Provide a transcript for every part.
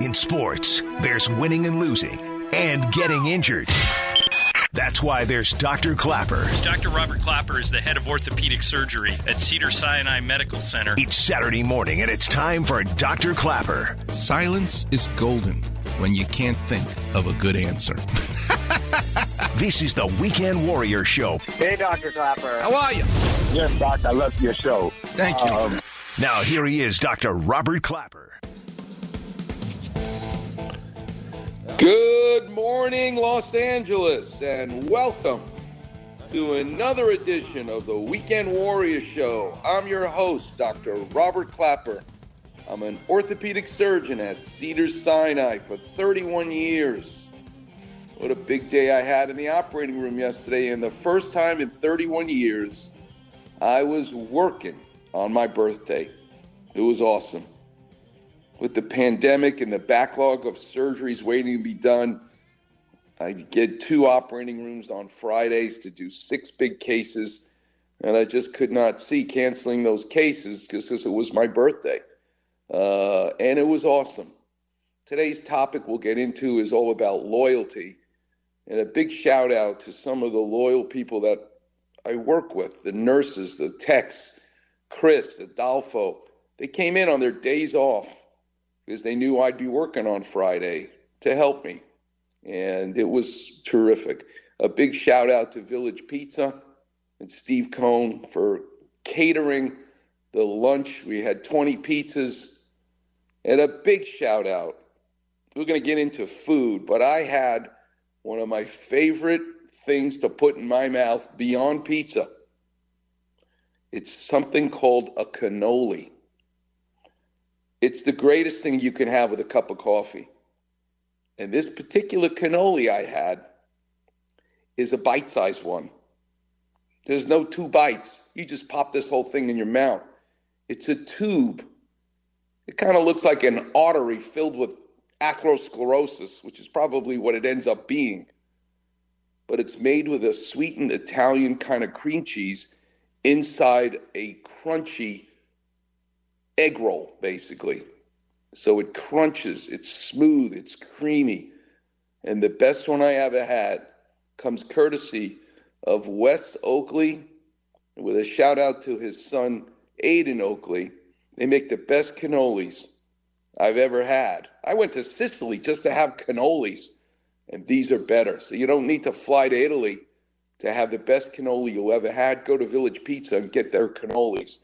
In sports, there's winning and losing and getting injured. That's why there's Dr. Klapper. Dr. Robert Klapper is the head of orthopedic surgery at Cedar Sinai Medical Center. Each Saturday morning, and it's time for Dr. Klapper. Silence is golden when you can't think of a good answer. this is the Weekend Warrior Show. Hey, Dr. Klapper. How are you? Yes, Doc. I love your show. Thank you. Um, now, here he is, Dr. Robert Klapper. Good morning, Los Angeles, and welcome to another edition of the Weekend Warrior Show. I'm your host, Dr. Robert Klapper. I'm an orthopedic surgeon at Cedars Sinai for 31 years. What a big day I had in the operating room yesterday, and the first time in 31 years I was working on my birthday. It was awesome with the pandemic and the backlog of surgeries waiting to be done, I get two operating rooms on Fridays to do six big cases, and I just could not see canceling those cases because it was my birthday. Uh, and it was awesome. Today's topic we'll get into is all about loyalty. And a big shout out to some of the loyal people that I work with the nurses, the techs, Chris, Adolfo. They came in on their days off because they knew I'd be working on Friday to help me. And it was terrific. A big shout out to Village Pizza and Steve Cohn for catering the lunch. We had 20 pizzas. And a big shout out. We're going to get into food, but I had one of my favorite things to put in my mouth beyond pizza. It's something called a cannoli. It's the greatest thing you can have with a cup of coffee. And this particular cannoli I had is a bite sized one. There's no two bites. You just pop this whole thing in your mouth. It's a tube. It kind of looks like an artery filled with atherosclerosis, which is probably what it ends up being. But it's made with a sweetened Italian kind of cream cheese inside a crunchy egg roll, basically. So it crunches, it's smooth, it's creamy. And the best one I ever had comes courtesy of Wes Oakley, with a shout out to his son, Aiden Oakley. They make the best cannolis I've ever had. I went to Sicily just to have cannolis, and these are better. So you don't need to fly to Italy to have the best cannoli you ever had. Go to Village Pizza and get their cannolis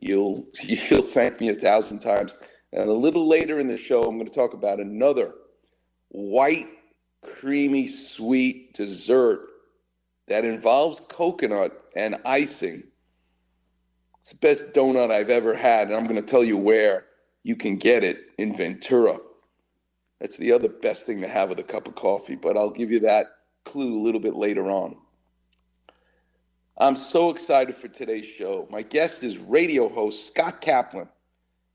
you'll you'll thank me a thousand times. And a little later in the show, I'm going to talk about another white, creamy, sweet dessert that involves coconut and icing. It's the best donut I've ever had, and I'm going to tell you where you can get it in Ventura. That's the other best thing to have with a cup of coffee, but I'll give you that clue a little bit later on. I'm so excited for today's show. My guest is radio host Scott Kaplan.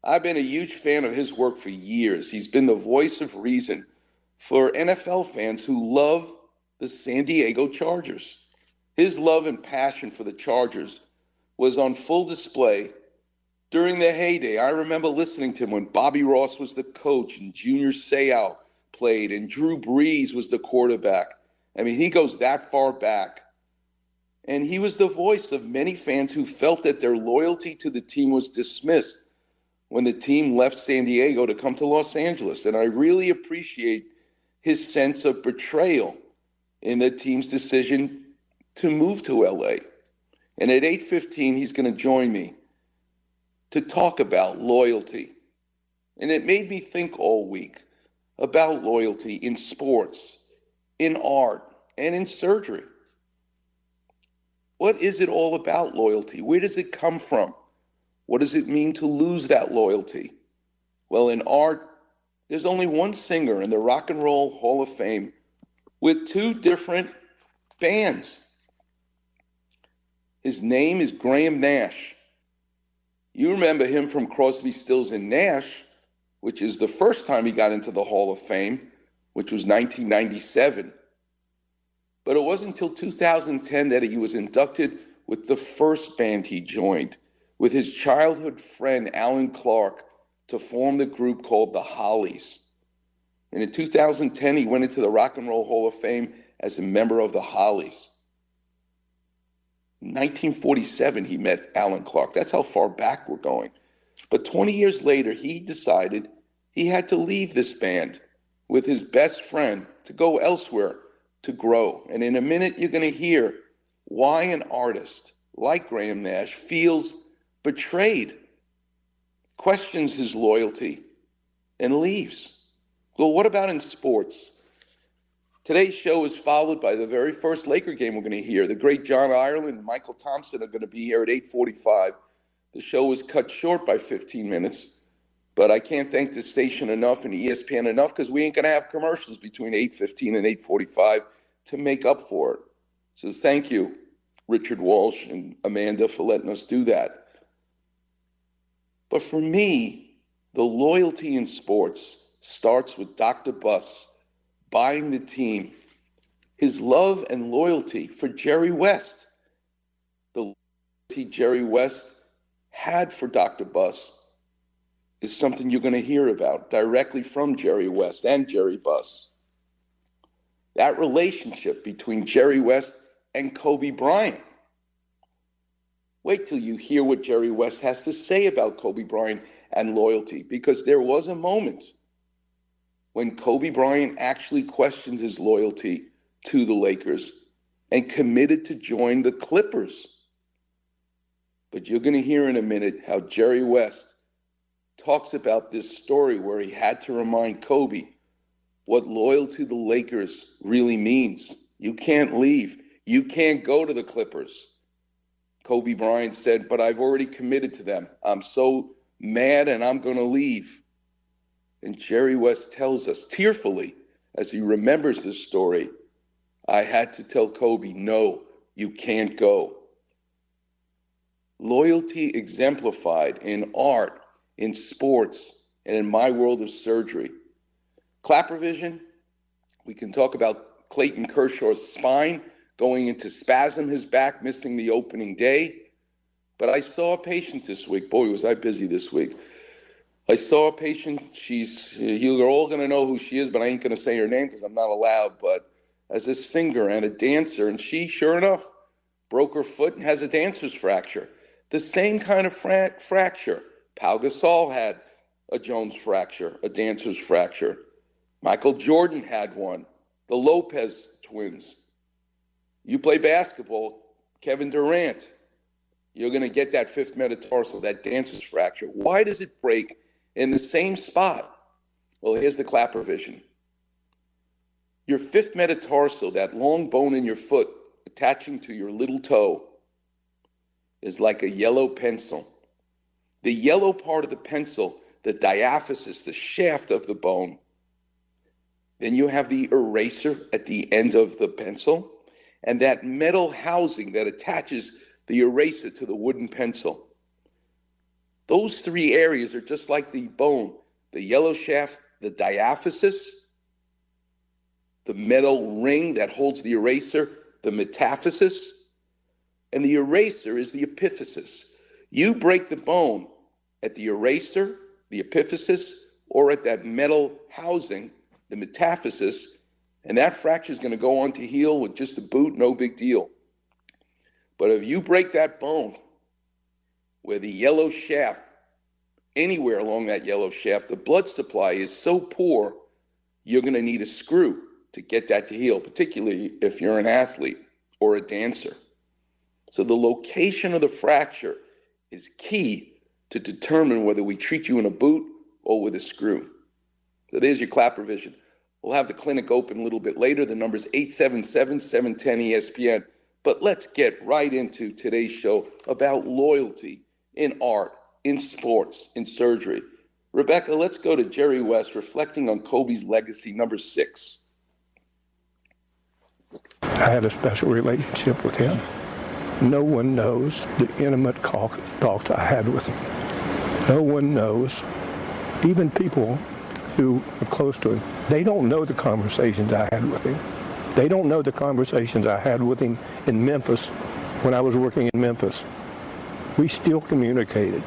I've been a huge fan of his work for years. He's been the voice of reason for NFL fans who love the San Diego Chargers. His love and passion for the Chargers was on full display during their heyday. I remember listening to him when Bobby Ross was the coach and Junior Seau played and Drew Brees was the quarterback. I mean, he goes that far back. And he was the voice of many fans who felt that their loyalty to the team was dismissed when the team left San Diego to come to Los Angeles. And I really appreciate his sense of betrayal in the team's decision to move to LA. And at 8:15 he's going to join me to talk about loyalty. And it made me think all week about loyalty in sports, in art, and in surgery. What is it all about, loyalty? Where does it come from? What does it mean to lose that loyalty? Well, in art, there's only one singer in the Rock and Roll Hall of Fame with two different bands. His name is Graham Nash. You remember him from Crosby, Stills, and Nash, which is the first time he got into the Hall of Fame, which was 1997. But it wasn't until 2010 that he was inducted with the first band he joined, with his childhood friend Allan Clarke, to form the group called the Hollies. And in 2010, he went into the Rock and Roll Hall of Fame as a member of the Hollies. In 1947, he met Allan Clarke. That's how far back we're going. But 20 years later, he decided he had to leave this band with his best friend to go elsewhere to grow. And in a minute, you're going to hear why an artist like Graham Nash feels betrayed, questions his loyalty, and leaves. Well, what about in sports? Today's show is followed by the very first Laker game we're going to hear. The great John Ireland and Mychal Thompson are going to be here at 8:45. The show was cut short by 15 minutes, but I can't thank the station enough and ESPN enough because we ain't going to have commercials between 8:15 and 8:45 to make up for it. So thank you, Richard Walsh and Amanda, for letting us do that. But for me, the loyalty in sports starts with Dr. Buss buying the team, his love and loyalty for Jerry West, the loyalty Jerry West had for Dr. Buss is something you're going to hear about directly from Jerry West and Jerry Buss. That relationship between Jerry West and Kobe Bryant. Wait till you hear what Jerry West has to say about Kobe Bryant and loyalty, because there was a moment when Kobe Bryant actually questioned his loyalty to the Lakers and committed to join the Clippers. But you're going to hear in a minute how Jerry West talks about this story where he had to remind Kobe what loyalty to the Lakers really means. You can't leave. You can't go to the Clippers. Kobe Bryant said, But I've already committed to them. I'm so mad and I'm going to leave. And Jerry West tells us tearfully as he remembers this story I had to tell Kobe, no, you can't go. Loyalty exemplified in art, in sports, and in my world of surgery. Klapper vision, we can talk about Clayton Kershaw's spine going into spasm, his back missing the opening day. But I saw a patient this week. Boy, was I busy this week. I saw a patient. She's you're all going to know who she is, but I ain't going to say her name because I'm not allowed. But as a singer and a dancer, and she, sure enough, broke her foot and has a dancer's fracture. The same kind of fra- fracture. Pau Gasol had a Jones fracture, a dancer's fracture. Michael Jordan had one. The Lopez twins. You play basketball, Kevin Durant. You're going to get that fifth metatarsal, that dancer's fracture. Why does it break in the same spot. Well, here's the Klapper vision. Your fifth metatarsal, that long bone in your foot attaching to your little toe, is like a yellow pencil. The yellow part of the pencil, the diaphysis, the shaft of the bone. Then you have the eraser at the end of the pencil, and that metal housing that attaches the eraser to the wooden pencil. Those three areas are just like the bone the yellow shaft, the diaphysis, the metal ring that holds the eraser, the metaphysis, and the eraser is the epiphysis. You break the bone at the eraser, the epiphysis, or at that metal housing, the metaphysis, and that fracture is going to go on to heal with just a boot, no big deal. But if you break that bone where the yellow shaft, anywhere along that yellow shaft, the blood supply is so poor, you're going to need a screw to get that to heal, particularly if you're an athlete or a dancer. So the location of the fracture is key to determine whether we treat you in a boot or with a screw. So there's your clap vision. We'll have the clinic open a little bit later. The number is 877 710 ESPN. But let's get right into today's show about loyalty in art, in sports, in surgery. Rebecca, let's go to Jerry West reflecting on Kobe's legacy, number six. I had a special relationship with him. No one knows the intimate talks I had with him. No one knows, even people who are close to him, they don't know the conversations I had with him. They don't know the conversations I had with him in Memphis when I was working in Memphis we still communicated.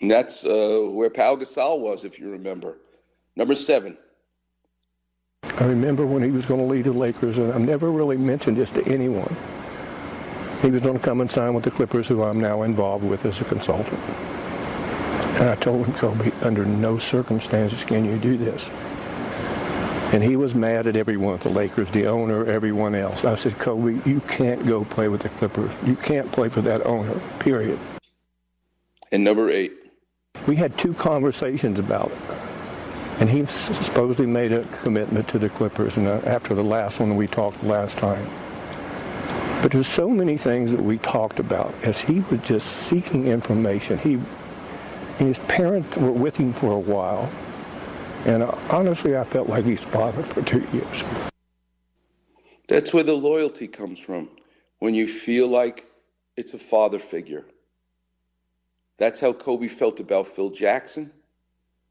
And that's uh, where Pau Gasol was, if you remember. Number seven. I remember when he was going to leave the Lakers, and I've never really mentioned this to anyone. He was going to come and sign with the Clippers, who I'm now involved with as a consultant. And I told him, Kobe, under no circumstances can you do this. And he was mad at everyone the Lakers, the owner, everyone else. I said, Kobe, you can't go play with the Clippers. You can't play for that owner, period. And number eight. We had two conversations about it. And he supposedly made a commitment to the Clippers and uh, after the last one we talked last time. But there's so many things that we talked about as he was just seeking information. He, his parents were with him for a while. And uh, honestly, I felt like he's father for two years. That's where the loyalty comes from. When you feel like it's a father figure. That's how Kobe felt about Phil Jackson.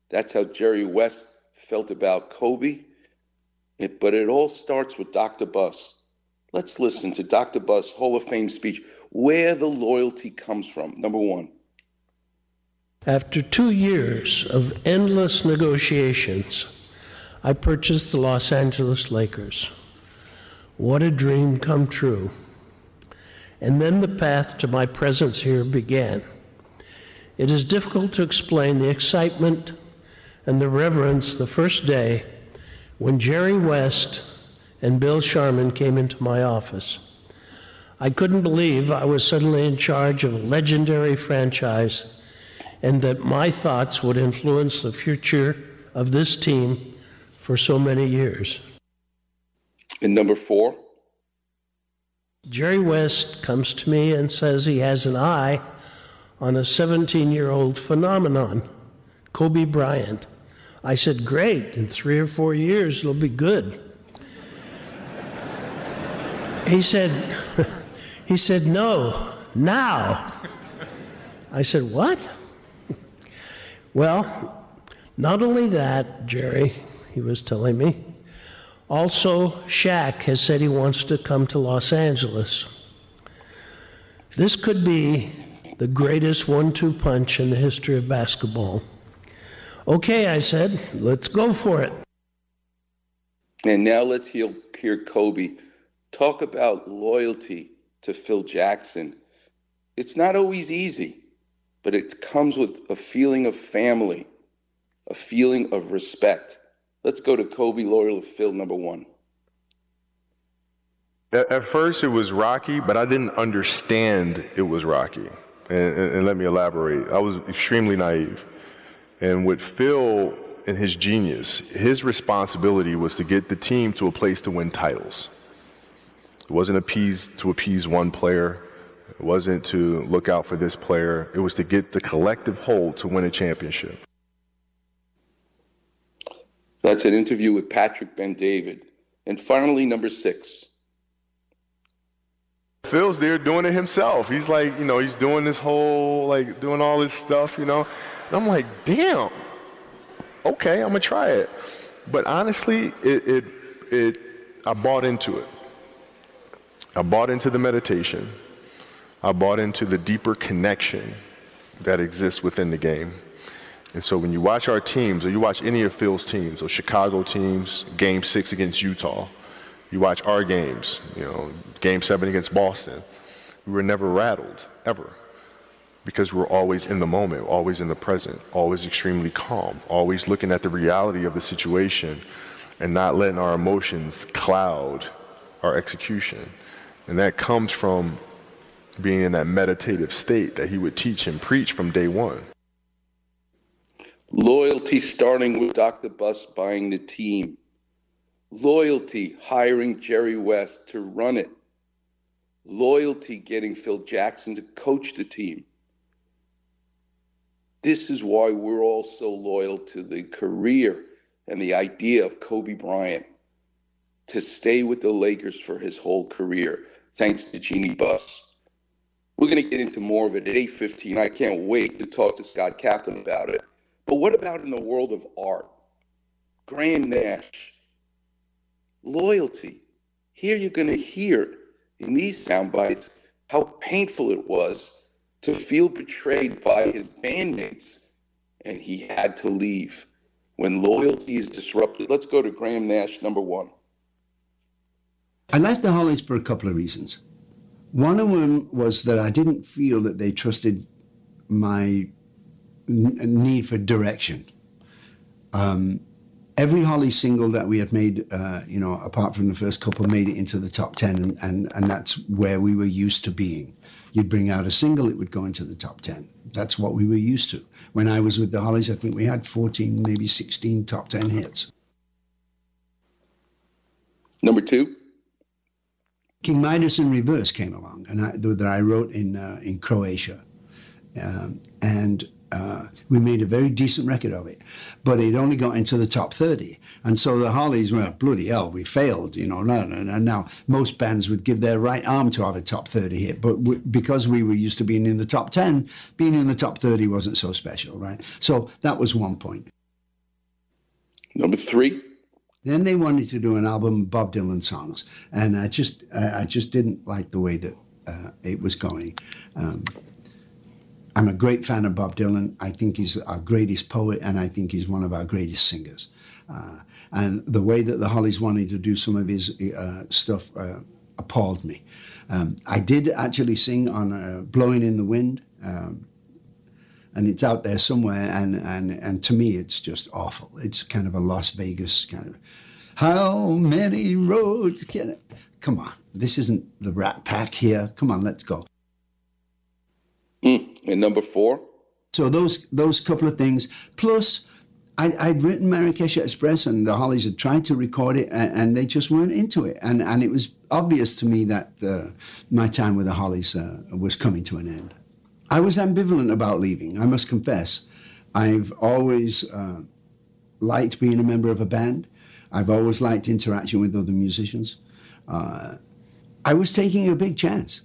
That's how Jerry West felt about Kobe. It, but it all starts with Dr. Buss. Let's listen to Dr. Buss' Hall of Fame speech, where the loyalty comes from. Number one. After two years of endless negotiations, I purchased the Los Angeles Lakers. What a dream come true. And then the path to my presence here began. It is difficult to explain the excitement and the reverence the first day when Jerry West and Bill Sharman came into my office. I couldn't believe I was suddenly in charge of a legendary franchise and that my thoughts would influence the future of this team for so many years. And number four? Jerry West comes to me and says he has an eye on a 17 year old phenomenon, Kobe Bryant. I said, Great, in three or four years it'll be good. He said, he said, No, now. I said, What? well, not only that, Jerry, he was telling me, also Shaq has said he wants to come to Los Angeles. This could be the greatest one two punch in the history of basketball. Okay, I said, let's go for it. And now let's hear, hear Kobe talk about loyalty to Phil Jackson. It's not always easy, but it comes with a feeling of family, a feeling of respect. Let's go to Kobe loyal to Phil, number one. At first, it was rocky, but I didn't understand it was rocky. And, and, and let me elaborate. I was extremely naive. And with Phil and his genius, his responsibility was to get the team to a place to win titles. It wasn't appease to appease one player. It wasn't to look out for this player. It was to get the collective whole to win a championship. That's an interview with Patrick Bet-David. And finally, number six. Phil's there doing it himself. He's like, you know, he's doing this whole, like, doing all this stuff, you know. And I'm like, damn, okay, I'm gonna try it. But honestly, it, it, it, I bought into it. I bought into the meditation. I bought into the deeper connection that exists within the game. And so when you watch our teams, or you watch any of Phil's teams, or Chicago teams, game six against Utah, you watch our games, you know, game seven against Boston, we were never rattled, ever because we're always in the moment, always in the present, always extremely calm, always looking at the reality of the situation and not letting our emotions cloud our execution. And that comes from being in that meditative state that he would teach and preach from day one. Loyalty starting with Dr. Buss buying the team. Loyalty hiring Jerry West to run it. Loyalty getting Phil Jackson to coach the team this is why we're all so loyal to the career and the idea of Kobe Bryant to stay with the Lakers for his whole career, thanks to Jeanie Buss. We're going to get into more of it at 8:15. I can't wait to talk to Scott Kaplan about it. But what about in the world of art? Graham Nash, loyalty. Here you're going to hear in these sound bites how painful it was to feel betrayed by his bandmates, and he had to leave. when loyalty is disrupted. Let's go to Graham Nash, number one. I left the Hollies for a couple of reasons. One of them was that I didn't feel that they trusted my n- need for direction. Um, every Holly single that we had made, uh, you know, apart from the first couple, made it into the top 10, and, and, and that's where we were used to being. You'd bring out a single, it would go into the top 10. That's what we were used to. When I was with the Hollies, I think we had 14, maybe 16 top 10 hits. Number two. King Midas in Reverse came along, and I, that I wrote in uh, in Croatia, um, and uh, we made a very decent record of it, but it only got into the top thirty, and so the Hollies were bloody hell, we failed, you know. And now most bands would give their right arm to have a top thirty hit, but because we were used to being in the top ten, being in the top thirty wasn't so special, right? So that was one point. Number three. Then they wanted to do an album of Bob Dylan songs, and I just I just didn't like the way that uh, it was going. Um, I'm a great fan of Bob Dylan. I think he's our greatest poet, and I think he's one of our greatest singers. Uh, and the way that the Hollies wanted to do some of his uh, stuff uh, appalled me. Um, I did actually sing on uh, "Blowing in the Wind." Um, and it's out there somewhere. And, and, and to me, it's just awful. It's kind of a Las Vegas kind of, how many roads can it? Come on, this isn't the Rat Pack here. Come on, let's go. Mm. And number four. So those those couple of things, plus. I, would written Marrakesh Express and the Hollies had tried to record it and, and, they just weren't into it. And, and it was obvious to me that uh, my time with the Hollies uh, was coming to an end. I was ambivalent about leaving, I must confess. I've always uh, liked being a member of a band. I've always liked interaction with other musicians. Uh, I was taking a big chance.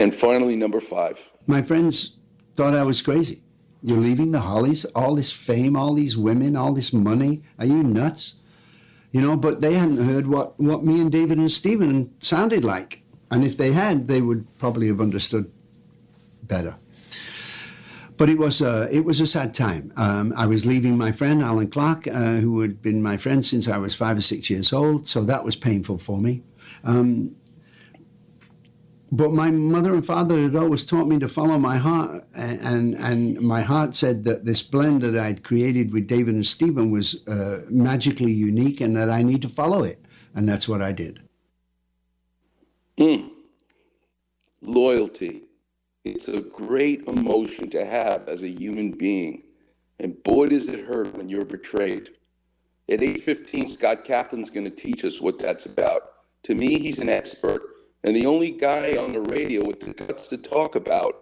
And finally, number five. My friends thought I was crazy. You're leaving the Hollies, all this fame, all these women, all this money. Are you nuts? You know, but they hadn't heard what, what me and David and Stephen sounded like. And if they had, they would probably have understood better. But it was a, it was a sad time. Um, I was leaving my friend Allan Clarke, uh, who had been my friend since I was five or six years old, so that was painful for me. Um, but my mother and father had always taught me to follow my heart, and, and, and my heart said that this blend that I'd created with David and Stephen was uh, magically unique, and that I need to follow it, and that's what I did. Mm. Loyalty. It's a great emotion to have as a human being. And boy, does it hurt when you're betrayed. At 8.15, Scott Kaplan's going to teach us what that's about. To me, he's an expert and the only guy on the radio with the guts to talk about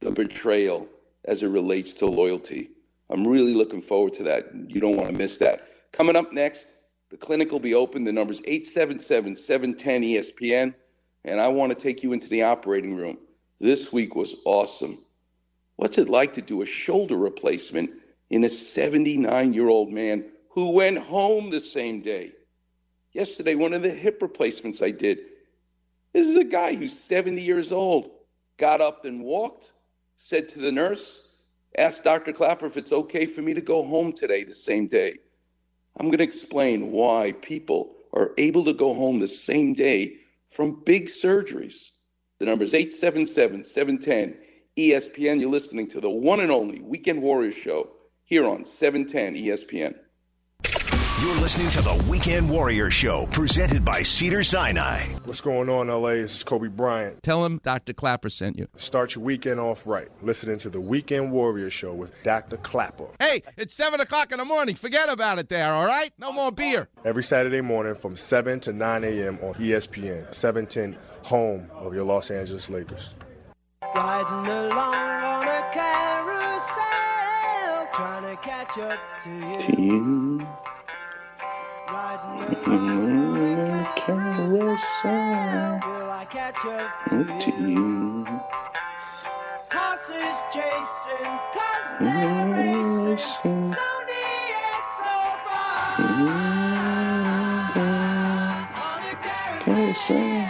the betrayal as it relates to loyalty. I'm really looking forward to that. You don't want to miss that. Coming up next, the clinic will be open. The number's 877 710 ESPN and I want to take you into the operating room. This week was awesome. What's it like to do a shoulder replacement in a 79 year old man who went home the same day? Yesterday, one of the hip replacements I did. This is a guy who's 70 years old, got up and walked, said to the nurse, asked Dr. Klapper if it's okay for me to go home today, the same day. I'm going to explain why people are able to go home the same day from big surgeries. The number is 877 710 ESPN. You're listening to the one and only Weekend Warriors Show here on 710 ESPN. You're listening to the Weekend Warrior Show, presented by Cedar Sinai. What's going on, LA? This is Kobe Bryant. Tell him Dr. Klapper sent you. Start your weekend off right. Listening to the Weekend Warrior Show with Dr. Klapper. Hey, it's 7 o'clock in the morning. Forget about it there, all right? No more beer. Every Saturday morning from 7 to 9 a.m. on ESPN, 710, home of your Los Angeles Lakers. Riding along on a carousel, trying to catch up to you. To you. To, you? Horses chasing, cause they're so.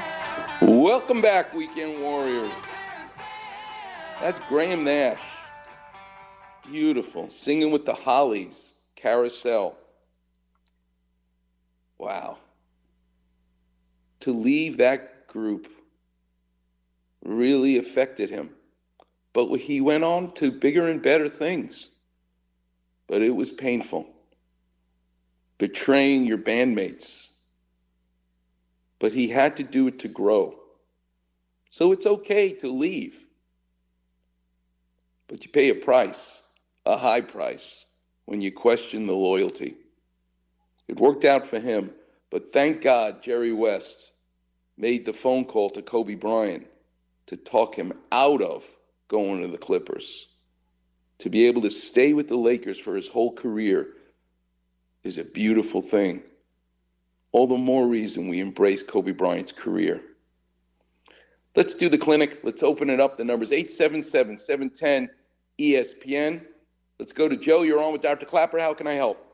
Welcome back, Weekend Warriors. That's Graham Nash. Beautiful. Singing with the Hollies, Carousel. Wow. To leave that group really affected him. But he went on to bigger and better things. But it was painful. Betraying your bandmates. But he had to do it to grow. So it's okay to leave. But you pay a price, a high price, when you question the loyalty. It worked out for him, but thank God Jerry West made the phone call to Kobe Bryant to talk him out of going to the Clippers. To be able to stay with the Lakers for his whole career is a beautiful thing. All the more reason we embrace Kobe Bryant's career. Let's do the clinic. Let's open it up. The number's 877 710 ESPN. Let's go to Joe. You're on with Dr. Klapper. How can I help?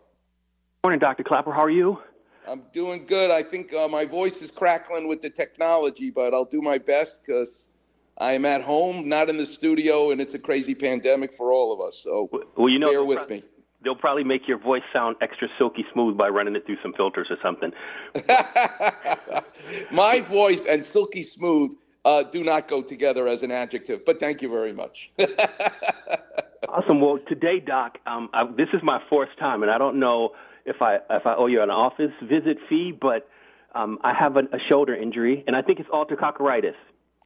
Morning, Dr. Klapper. How are you? I'm doing good. I think uh, my voice is crackling with the technology, but I'll do my best because I am at home, not in the studio, and it's a crazy pandemic for all of us. So well, you know, bear with me. They'll probably make your voice sound extra silky smooth by running it through some filters or something. my voice and silky smooth uh, do not go together as an adjective, but thank you very much. awesome. Well, today, Doc, um, I, this is my fourth time, and I don't know if I if I owe you an office visit fee, but um, I have a, a shoulder injury, and I think it's artercoccoritis.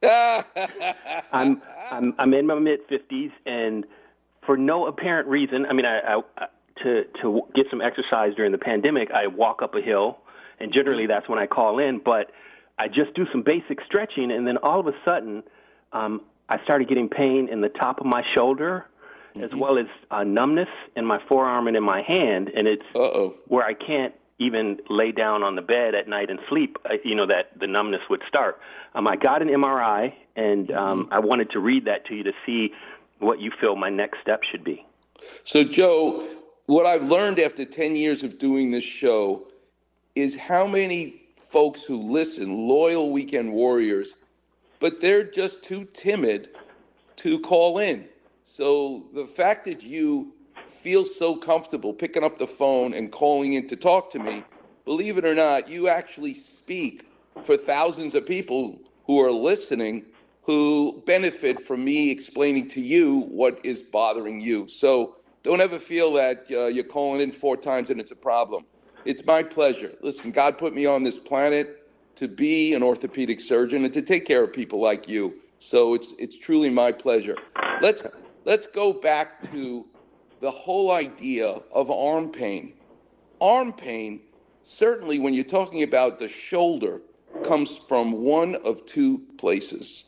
I'm I'm I'm in my mid fifties, and for no apparent reason, I mean, I, I to to get some exercise during the pandemic, I walk up a hill, and generally that's when I call in. But I just do some basic stretching, and then all of a sudden, um, I started getting pain in the top of my shoulder, mm-hmm. as well as uh, numbness in my forearm and in my hand, and it's Uh-oh. where I can't even lay down on the bed at night and sleep. Uh, you know that the numbness would start. Um, I got an MRI, and um, mm-hmm. I wanted to read that to you to see what you feel my next step should be. So, Joe, what I've learned after 10 years of doing this show is how many folks who listen, loyal weekend warriors, but they're just too timid to call in. So the fact that you feel so comfortable picking up the phone and calling in to talk to me, believe it or not, you actually speak for thousands of people who are listening who benefit from me explaining to you what is bothering you. So don't ever feel that uh, you're calling in four times and it's a problem. It's my pleasure. Listen, God put me on this planet to be an orthopedic surgeon and to take care of people like you. So it's it's truly my pleasure. Let's let's go back to the whole idea of arm pain. Arm pain, certainly when you're talking about the shoulder, comes from one of two places.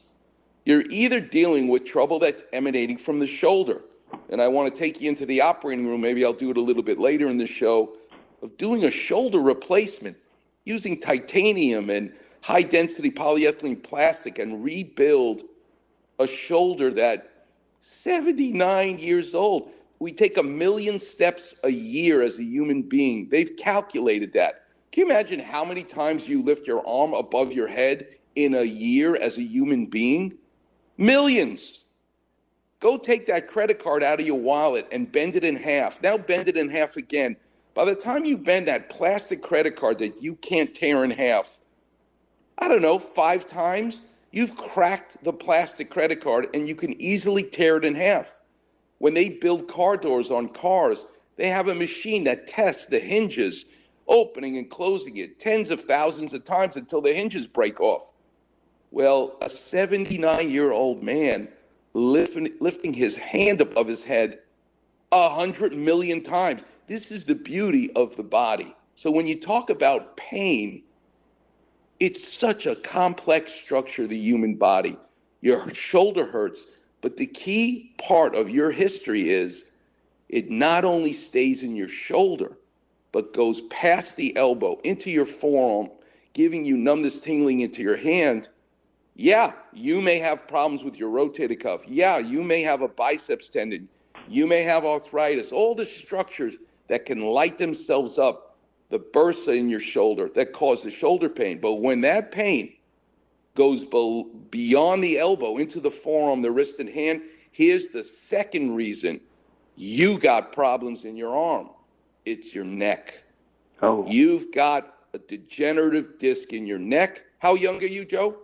You're either dealing with trouble that's emanating from the shoulder, and I want to take you into the operating room. Maybe I'll do it a little bit later in the show of doing a shoulder replacement using titanium and high density polyethylene plastic and rebuild a shoulder that 79 years old. We take a million steps a year as a human being. They've calculated that. Can you imagine how many times you lift your arm above your head in a year as a human being? Millions. Go take that credit card out of your wallet and bend it in half. Now bend it in half again. By the time you bend that plastic credit card that you can't tear in half, I don't know, five times, you've cracked the plastic credit card and you can easily tear it in half. When they build car doors on cars, they have a machine that tests the hinges, opening and closing it tens of thousands of times until the hinges break off. Well, a 79 year old man lifting, lifting his hand above his head a hundred million times. This is the beauty of the body. So when you talk about pain, it's such a complex structure, the human body. Your shoulder hurts, but the key part of your history is it not only stays in your shoulder, but goes past the elbow into your forearm, giving you numbness tingling into your hand. Yeah, you may have problems with your rotator cuff. Yeah, you may have a biceps tendon. You may have arthritis. All the structures that can light themselves up, the bursa in your shoulder that cause the shoulder pain. But when that pain goes be- beyond the elbow into the forearm, the wrist, and hand, here's the second reason You got problems in your arm. It's your neck. Oh. You've got a degenerative disc in your neck. How young are you, Joe?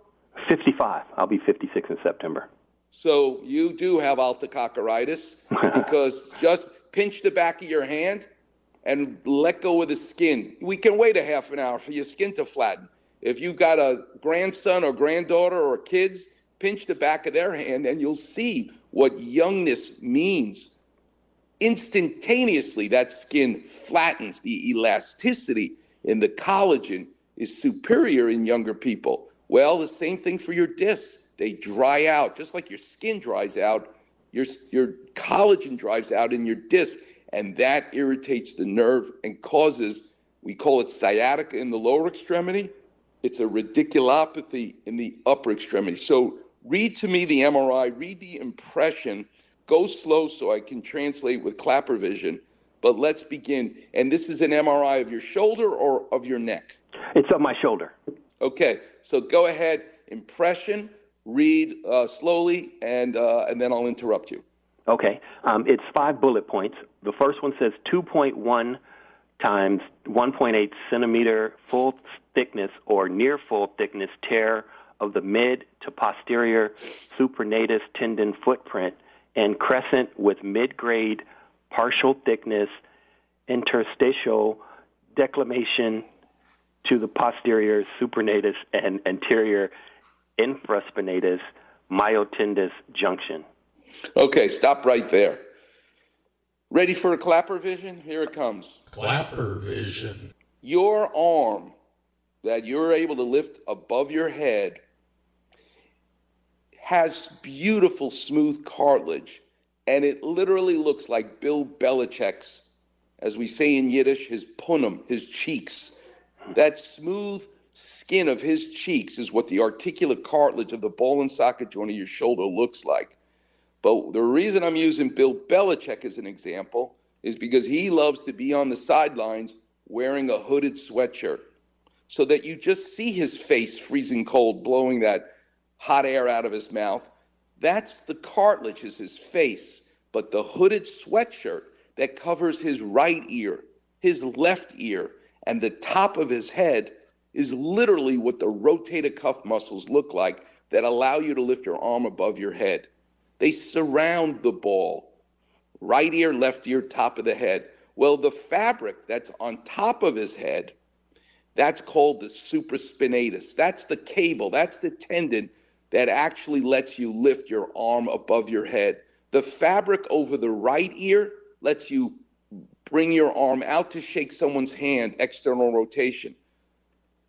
55. I'll be 56 in September. So you do have altococcoritis because just pinch the back of your hand and let go of the skin. We can wait a half an hour for your skin to flatten. If you've got a grandson or granddaughter or kids, pinch the back of their hand and you'll see what youngness means. Instantaneously, that skin flattens. The elasticity in the collagen is superior in younger people. Well, the same thing for your discs. They dry out, just like your skin dries out, your, your collagen dries out in your disc, and that irritates the nerve and causes, we call it sciatica in the lower extremity. It's a radiculopathy in the upper extremity. So read to me the MRI, read the impression, go slow so I can translate with Klapper vision. But let's begin. And this is an MRI of your shoulder or of your neck? It's of my shoulder. Okay, so go ahead, impression, read uh, slowly, and, uh, and then I'll interrupt you. Okay. Um, it's five bullet points. The first one says 2.1 times 1.8 centimeter full thickness or near full thickness tear of the mid to posterior supraspinatus tendon footprint and crescent with mid-grade partial thickness interstitial delamination to the posterior supraspinatus and anterior infraspinatus myotendinous junction. Okay, stop right there. Ready for a Klapper vision? Here it comes. Klapper vision. Your arm that you're able to lift above your head has beautiful smooth cartilage, and it literally looks like Bill Belichick's, as we say in Yiddish, his punim, his cheeks. That smooth skin of his cheeks is what the articular cartilage of the ball and socket joint of your shoulder looks like. But the reason I'm using Bill Belichick as an example is because he loves to be on the sidelines wearing a hooded sweatshirt so that you just see his face freezing cold, blowing that hot air out of his mouth. That's the cartilage, is his face. But the hooded sweatshirt that covers his right ear, his left ear, and the top of his head is literally what the rotator cuff muscles look like that allow you to lift your arm above your head. They surround the ball, right ear, left ear, top of the head. Well, the fabric that's on top of his head, that's called the supraspinatus. That's the cable, that's the tendon that actually lets you lift your arm above your head. The fabric over the right ear lets you bring your arm out to shake someone's hand, external rotation.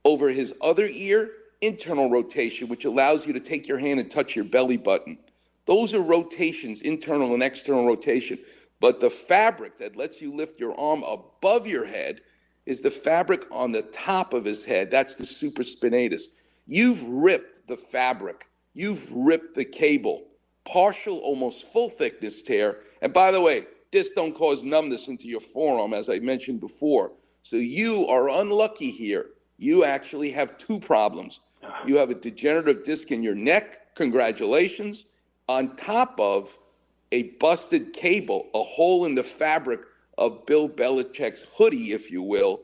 Over his other ear, internal rotation, which allows you to take your hand and touch your belly button. Those are rotations, internal and external rotation. But the fabric that lets you lift your arm above your head is the fabric on the top of his head. That's the supraspinatus. You've ripped the fabric, you've ripped the cable, partial, almost full thickness tear. And by the way, discs don't cause numbness into your forearm, as I mentioned before. So you are unlucky here. You actually have two problems. You have a degenerative disc in your neck. Congratulations. On top of a busted cable, a hole in the fabric of Bill Belichick's hoodie, if you will.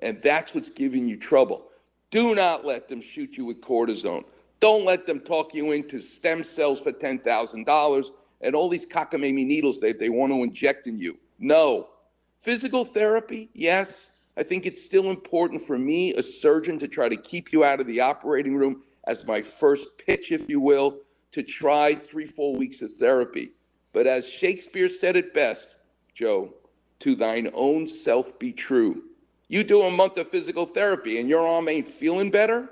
And that's what's giving you trouble. Do not let them shoot you with cortisone. Don't let them talk you into stem cells for $10,000 and all these cockamamie needles that they want to inject in you. No. Physical therapy, yes. I think it's still important for me, a surgeon, to try to keep you out of the operating room as my first pitch, if you will, to try three, four weeks of therapy. But as Shakespeare said it best, Joe, to thine own self be true. You do a month of physical therapy and your arm ain't feeling better,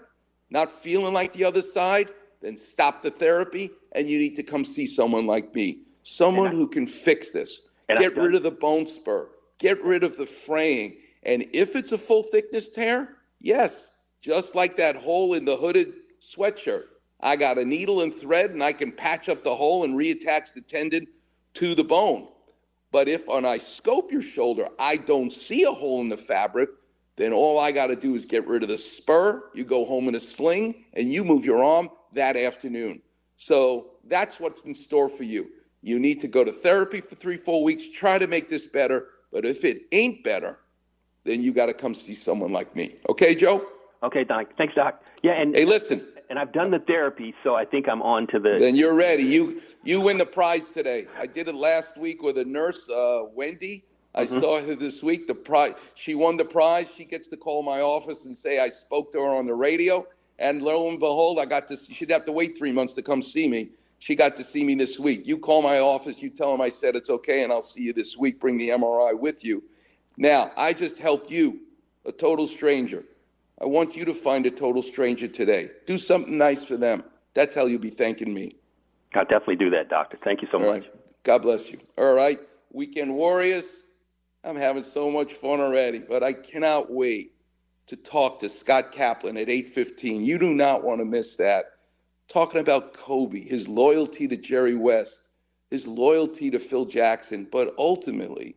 not feeling like the other side, then stop the therapy and you need to come see someone like me, someone who can fix this. Get rid of the bone spur, get rid of the fraying. And if it's a full thickness tear, yes, just like that hole in the hooded sweatshirt, I got a needle and thread and I can patch up the hole and reattach the tendon to the bone. But if when I scope your shoulder, I don't see a hole in the fabric, then all I got to do is get rid of the spur. You go home in a sling and you move your arm that afternoon. So that's what's in store for you. You need to go to therapy for three, four weeks, try to make this better. But if it ain't better, then you got to come see someone like me. Okay, Joe? Okay, Doc. Thanks, Doc. Yeah, and Hey, listen. And I've done the therapy, so I think I'm on to the. Then you're ready. You you win the prize today. I did it last week with a nurse, uh, Wendy. I Mhm. saw her this week. The prize. She won the prize. She gets to call my office and say I spoke to her on the radio. And lo and behold, I got to. See, she'd have to wait three months to come see me. She got to see me this week. You call my office. You tell them I said it's okay, and I'll see you this week. Bring the MRI with you. Now I just helped you, a total stranger. I want you to find a total stranger today. Do something nice for them. That's how you'll be thanking me. I'll definitely do that, Doctor. Thank you so All much. right. God bless you. All right. Weekend Warriors. I'm having so much fun already, but I cannot wait to talk to Scott Kaplan at 8:15. You do not want to miss that. Talking about Kobe, his loyalty to Jerry West, his loyalty to Phil Jackson, but ultimately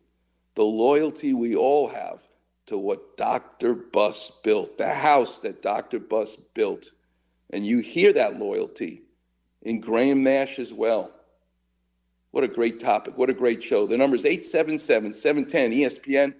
the loyalty we all have to what Dr. Buss built, the house that Dr. Buss built. And you hear that loyalty in Graham Nash as well. What a great topic. What a great show. The number is 877 710 ESPN.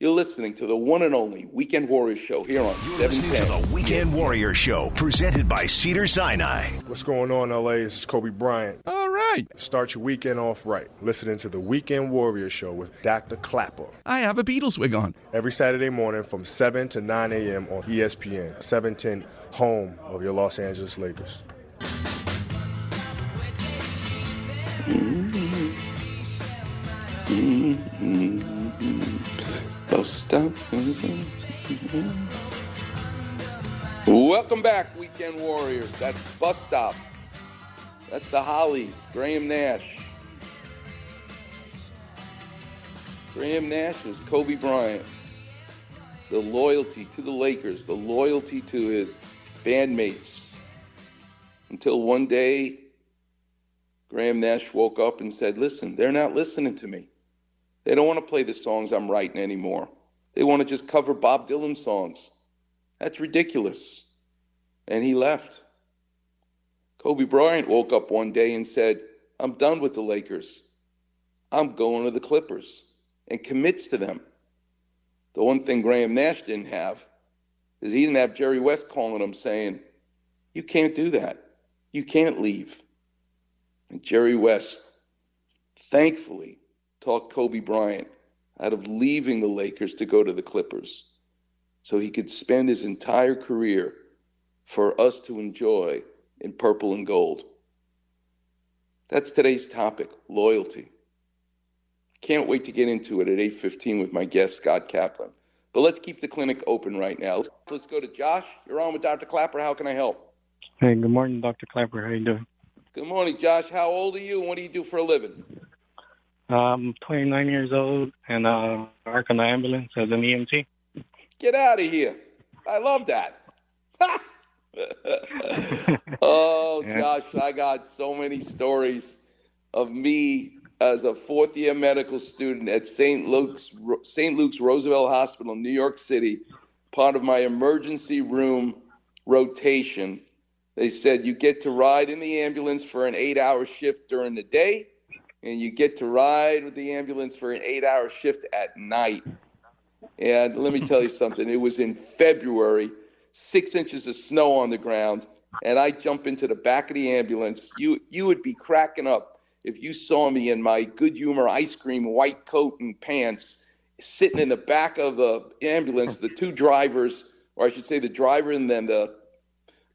You're listening to the one and only Weekend Warriors show here on You're listening to 710. the Weekend Warrior Show, presented by Cedars-Sinai. What's going on, LA? This is Kobe Bryant. All right. Start your weekend off right. Listening to the Weekend Warrior Show with Dr. Klapper. I have a Beatles wig on. Every Saturday morning from 7 to 9 a.m. on ESPN, 710, home of your Los Angeles Lakers. Bus stop. Welcome back, Weekend Warriors. That's Bus Stop. That's the Hollies. Graham Nash. Graham Nash is Kobe Bryant. The loyalty to the Lakers, the loyalty to his bandmates. Until one day, Graham Nash woke up and said, Listen, they're not listening to me. They don't want to play the songs I'm writing anymore. They want to just cover Bob Dylan songs. That's ridiculous. And he left. Kobe Bryant woke up one day and said, I'm done with the Lakers. I'm going to the Clippers and commits to them. The one thing Graham Nash didn't have is he didn't have Jerry West calling him saying, You can't do that. You can't leave. And Jerry West, thankfully, talked Kobe Bryant out of leaving the Lakers to go to the Clippers so he could spend his entire career for us to enjoy in purple and gold. That's today's topic, loyalty. Can't wait to get into it at 8:15 with my guest Scott Kaplan. But let's keep the clinic open right now. Let's, go to Josh. You're on with Dr. Klapper. How can I help? Hey, good morning, Dr. Klapper. How you doing? Good morning, Josh. How old are you and what do you do for a living? I'm 29 years old, and uh, I work on the ambulance as an EMT. Get out of here. I love that. oh. Josh, I got so many stories of me as a fourth year medical student at St. Luke's St. Luke's Roosevelt Hospital in New York City, part of my emergency room rotation. They said you get to ride in the ambulance for an 8-hour shift during the day and you get to ride with the ambulance for an 8-hour shift at night. And let me tell you something. It was in February, six inches of snow on the ground, and I jump into the back of the ambulance. You you would be cracking up if you saw me in my good humor ice cream white coat and pants, sitting in the back of the ambulance. The two drivers, or I should say, the driver and then the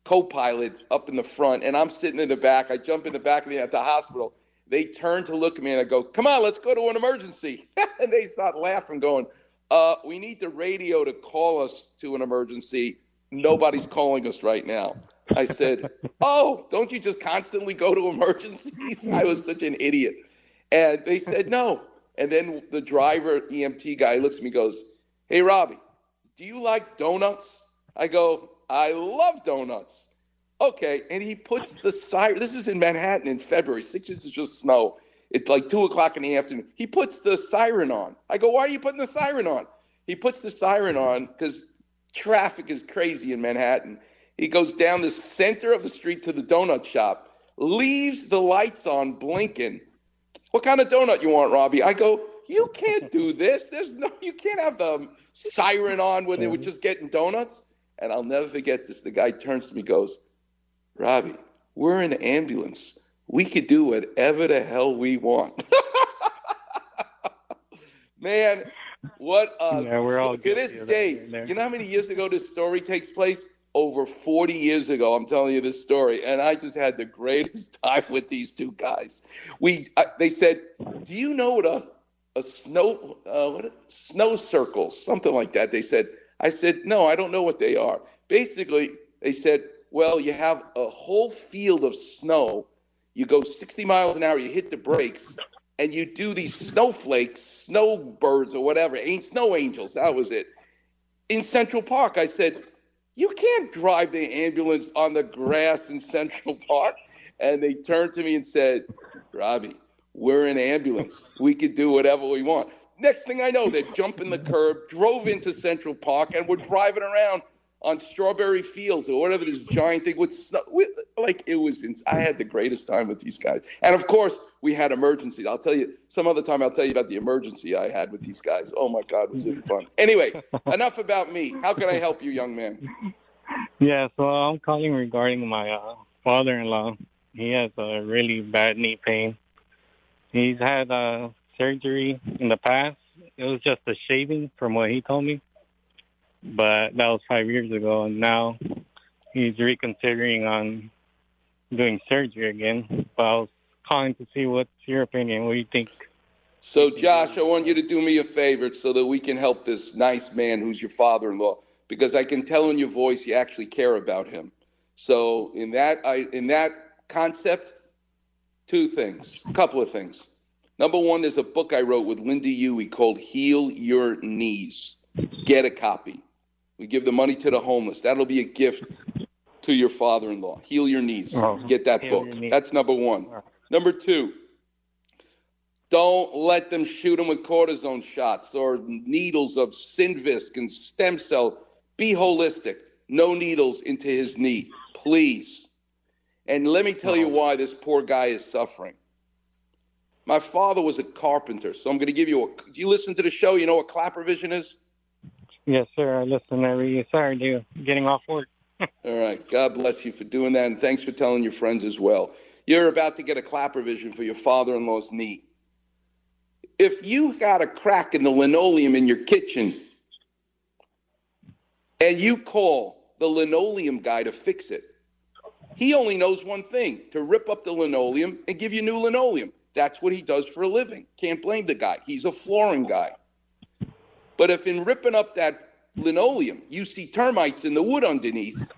co-pilot up in the front, and I'm sitting in the back. I jump in the back of the at the hospital. They turn to look at me and I go, "Come on, let's go to an emergency." and they start laughing, going, uh, "We need the radio to call us to an emergency. Nobody's calling us right now." I said, "Oh, don't you just constantly go to emergencies?" I was such an idiot, and they said no. And then the driver EMT guy looks at me, goes, "Hey, Robbie, do you like donuts?" I go, "I love donuts." Okay, and he puts the siren. This is in Manhattan in February, six inches of snow. It's like two o'clock in the afternoon. He puts the siren on. I go, why are you putting the siren on? He puts the siren on because traffic is crazy in Manhattan. He goes down the center of the street to the donut shop, leaves the lights on blinking, What kind of donut you want, Robbie? I go, you can't do this. There's no, you can't have the um, siren on when they were just getting donuts. And I'll never forget this. The guy turns to me, goes, Robbie, we're an ambulance. We could do whatever the hell we want. Man, what uh Yeah, we're all to this day, here and there. you know how many years ago this story takes place? Over 40 years ago, I'm telling you this story, and I just had the greatest time with these two guys. We, uh, they said, "Do you know what a a snow uh, what snow circles, something like that?" They said. I said, "No, I don't know what they are." Basically, they said, "Well, you have a whole field of snow. You go 60 miles an hour. You hit the brakes." And you do these snowflakes, snowbirds, or whatever, ain't snow angels. That was it in Central Park. I said, You can't drive the ambulance on the grass in Central Park. And they turned to me and said, Robbie, we're an ambulance. We could do whatever we want. Next thing I know, they're jumping the curb, drove into Central Park, and we're driving around on strawberry fields or whatever this giant thing snow. With, like it was, ins- I had the greatest time with these guys. And of course, we had emergencies. I'll tell you some other time. I'll tell you about the emergency I had with these guys. Oh my God, was it fun? Anyway, enough about me. How can I help you, young man? Yeah, so I'm calling regarding my uh, father-in-law. He has a really bad knee pain. He's had uh, surgery in the past. It was just a shaving, from what he told me, but that was five years ago. And now he's reconsidering on doing surgery again. But I was calling to see what's your opinion. What do you think? So, Josh, I want you to do me a favor so that we can help this nice man who's your father-in-law, because I can tell in your voice you actually care about him. So, in that, I, in that concept, two things, a couple of things. Number one, there's a book I wrote with Linda Huey called "Heal Your Knees." Get a copy. We give the money to the homeless. That'll be a gift to your father-in-law. Heal your knees. Oh, Get that book. That's number one. Number two, don't let them shoot him with cortisone shots or needles of Synvisc and stem cell. Be holistic. No needles into his knee, please. And let me tell you why this poor guy is suffering. My father was a carpenter, so I'm going to give you a. Do you listen to the show? You know what Klapper vision is? Yes, sir. I listen every Saturday, getting off work. All right. God bless you for doing that, and thanks for telling your friends as well. You're about to get a Klapper vision for your father-in-law's knee. If you got a crack in the linoleum in your kitchen, and you call the linoleum guy to fix it, he only knows one thing: to rip up the linoleum and give you new linoleum. That's what he does for a living. Can't blame the guy. He's a flooring guy. But if in ripping up that linoleum, you see termites in the wood underneath,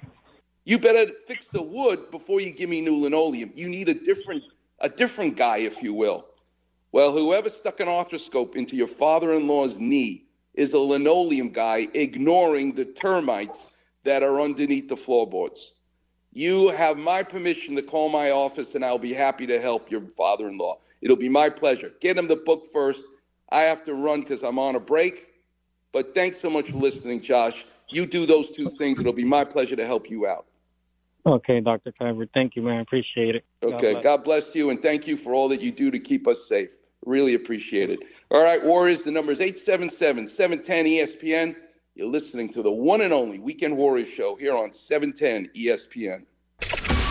you better fix the wood before you give me new linoleum. You need a different a different guy, if you will. Well, whoever stuck an arthroscope into your father-in-law's knee is a linoleum guy ignoring the termites that are underneath the floorboards. You have my permission to call my office and I'll be happy to help your father-in-law. It'll be my pleasure. Get him the book first. I have to run because I'm on a break. But thanks so much for listening, Josh. You do those two things. It'll be my pleasure to help you out. Okay, Dr. Clever. Thank you, man. Appreciate it. God Okay. bless. God bless you and thank you for all that you do to keep us safe. Really appreciate it. All right, Warriors, the number is 877 710 ESPN. You're listening to the one and only Weekend Warriors show here on E 710 ESPN.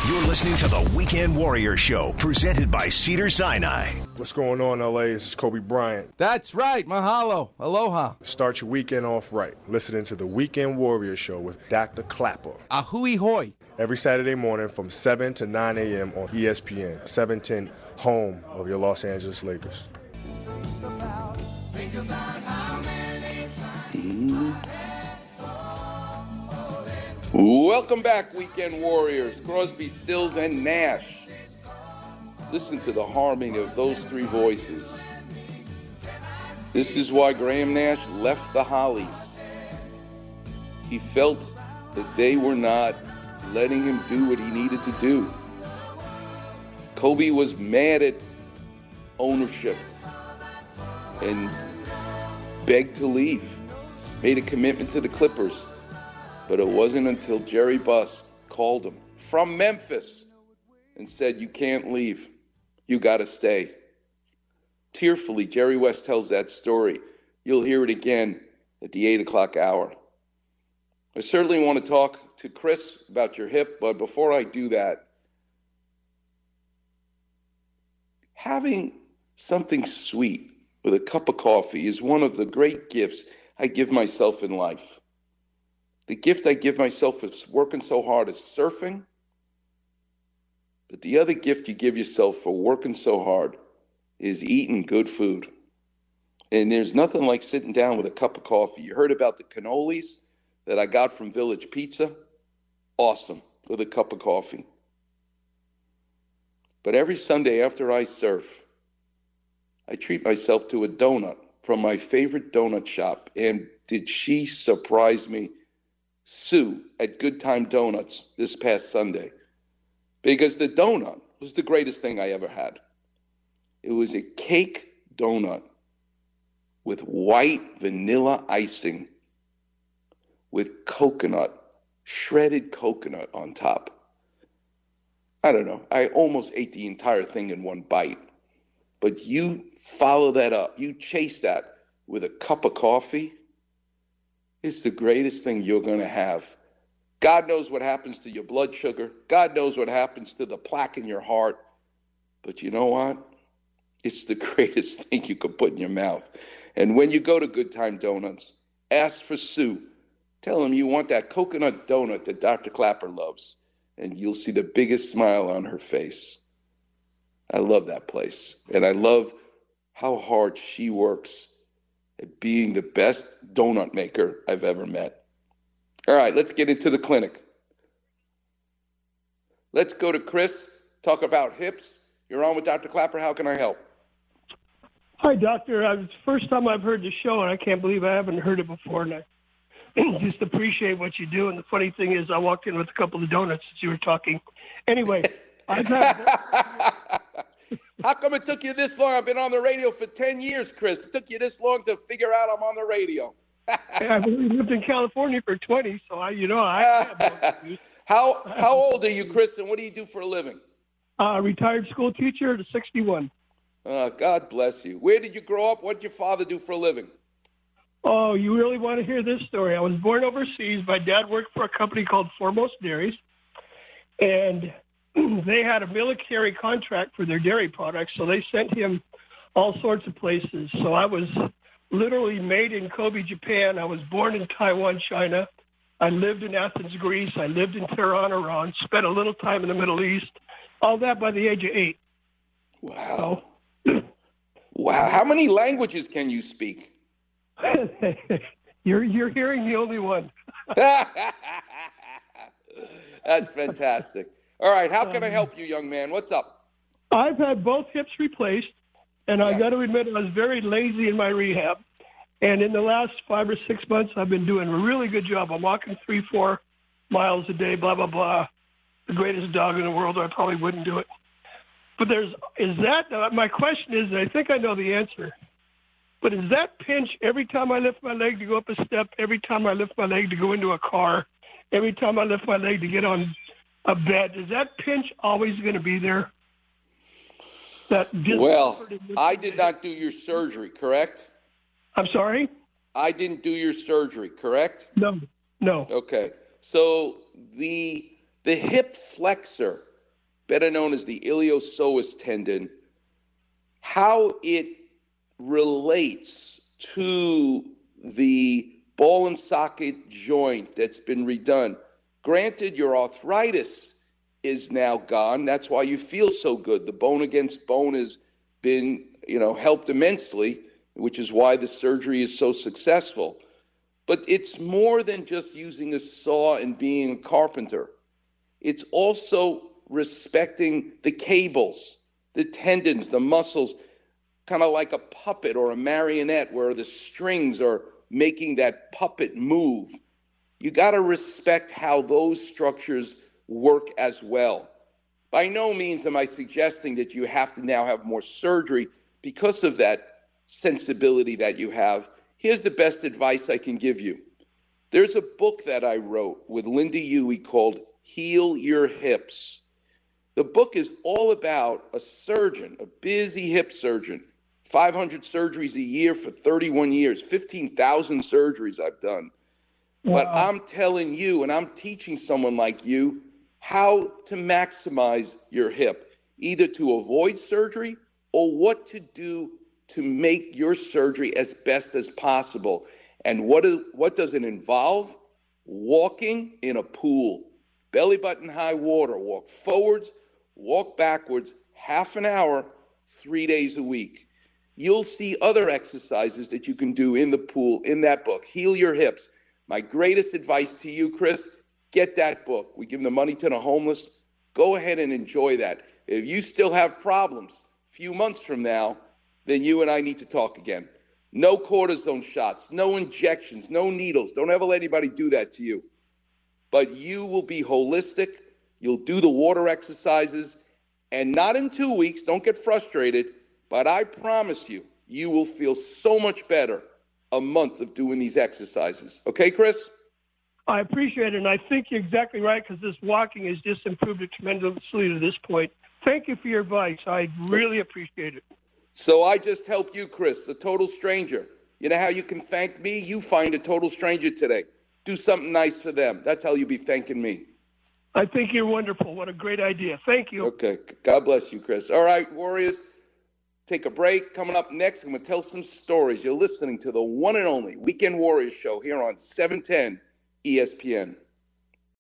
You're listening to the Weekend Warrior Show, presented by Cedars-Sinai. What's going on, LA? This is Kobe Bryant. That's right. Mahalo. Aloha. Start your weekend off right. Listening to the Weekend Warrior Show with Dr. Klapper. Ahui hoi. Every Saturday morning from 7 to 9 a.m. on ESPN, 710, home of your Los Angeles Lakers. Hmm. Welcome back, Weekend Warriors. Crosby, Stills, and Nash. Listen to the harmony of those three voices. This is why Graham Nash left the Hollies. He felt that they were not letting him do what he needed to do. Kobe was mad at ownership and begged to leave, made a commitment to the Clippers. But it wasn't until Jerry Buss called him from Memphis and said, You can't leave. You got to stay. tearfully, Jerry West tells that story. You'll hear it again at the eight o'clock hour. I certainly want to talk to Chris about your hip, but before I do that, having something sweet with a cup of coffee is one of the great gifts I give myself in life. The gift I give myself is working so hard is surfing. But the other gift you give yourself for working so hard is eating good food. And there's nothing like sitting down with a cup of coffee. You heard about the cannolis that I got from Village Pizza? Awesome, with a cup of coffee. But every Sunday after I surf, I treat myself to a donut from my favorite donut shop. And did she surprise me? Sue at Good Time Donuts this past Sunday. Because the donut was the greatest thing I ever had. It was a cake donut with white vanilla icing with coconut, shredded coconut on top. I don't know. I almost ate the entire thing in one bite. But you follow that up, you chase that with a cup of coffee. It's the greatest thing you're going to have. God knows what happens to your blood sugar. God knows what happens to the plaque in your heart. But you know what? It's the greatest thing you could put in your mouth. And when you go to Good Time Donuts, ask for Sue. Tell them you want that coconut donut that Dr. Klapper loves, and you'll see the biggest smile on her face. I love that place. And I love how hard she works being the best donut maker I've ever met. All right, let's get into the clinic. Let's go to Chris, talk about hips. You're on with Dr. Klapper. How can I help? Hi, Doctor. Uh, it's the first time I've heard the show, and I can't believe I haven't heard it before. And I just appreciate what you do. And the funny thing is, I walked in with a couple of donuts as you were talking. Anyway, I've had. How come it took you this long? I've been on the radio for 10 years, Chris. It took you this long to figure out I'm on the radio. I've only lived in California for 20, so I, you know, I. how how old are you, Chris, and what do you do for a living? Uh, retired school teacher to 61. Uh, God bless you. Where did you grow up? What did your father do for a living? Oh, you really want to hear this story? I was born overseas. My dad worked for a company called Foremost Dairies, and they had a military contract for their dairy products, so they sent him all sorts of places. So I was literally made in Kobe, Japan. I was born in Taiwan, China. I lived in Athens, Greece. I lived in Tehran, Iran. Spent a little time in the Middle East. All that by the age of eight. Wow. wow. How many languages can you speak? you're you're hearing the only one. That's fantastic. All right, how can I help you, young man? What's up? I've had both hips replaced, and I got to admit I was very lazy in my rehab. And in the last five or six months, I've been doing a really good job. I'm walking three, four miles a day. Blah blah blah. The greatest dog in the world. I probably wouldn't do it. But there's is that uh, my question is? I think I know the answer. But is that pinch every time I lift my leg to go up a step? Every time I lift my leg to go into a car? Every time I lift my leg to get on a bed? Is that pinch always going to be there? That well, I did not do your surgery, correct? I'm sorry. I didn't do your surgery, correct? No, no. Okay, so the the hip flexor, better known as the iliopsoas tendon, how it relates to the ball and socket joint that's been redone. Granted, your arthritis is now gone. That's why you feel so good. The bone against bone has been, you know, helped immensely, which is why the surgery is so successful. But it's more than just using a saw and being a carpenter. It's also respecting the cables, the tendons, the muscles, kind of like a puppet or a marionette where the strings are making that puppet move. You got to respect how those structures work as well. By no means am I suggesting that you have to now have more surgery because of that sensibility that you have. Here's the best advice I can give you. There's a book that I wrote with Linda Huey called Heal Your Hips. The book is all about a surgeon, a busy hip surgeon, 500 surgeries a year for 31 years, 15,000 surgeries I've done. But I'm telling you, and I'm teaching someone like you how to maximize your hip, either to avoid surgery or what to do to make your surgery as best as possible. And what, is, what does it involve? Walking in a pool, belly button high water, walk forwards, walk backwards, half an hour, three days a week. You'll see other exercises that you can do in the pool in that book. Heal your hips. My greatest advice to you, Chris, get that book. We give the money to the homeless. Go ahead and enjoy that. If you still have problems a few months from now, then you and I need to talk again. No cortisone shots, no injections, no needles. Don't ever let anybody do that to you. But you will be holistic. You'll do the water exercises, and not in two weeks. Don't get frustrated. But I promise you, you will feel so much better a month of doing these exercises. Okay, Chris? I appreciate it, and I think you're exactly right because this walking has just improved it tremendously to this point. Thank you for your advice. I really appreciate it. So I just helped you, Chris, a total stranger. You know how you can thank me? You find a total stranger today. Do something nice for them. That's how you'll be thanking me. I think you're wonderful. What a great idea. Thank you. Okay. God bless you, Chris. All right, Warriors. Take a break. Coming up next, I'm going to tell some stories. You're listening to the one and only Weekend Warriors show here on 710 ESPN.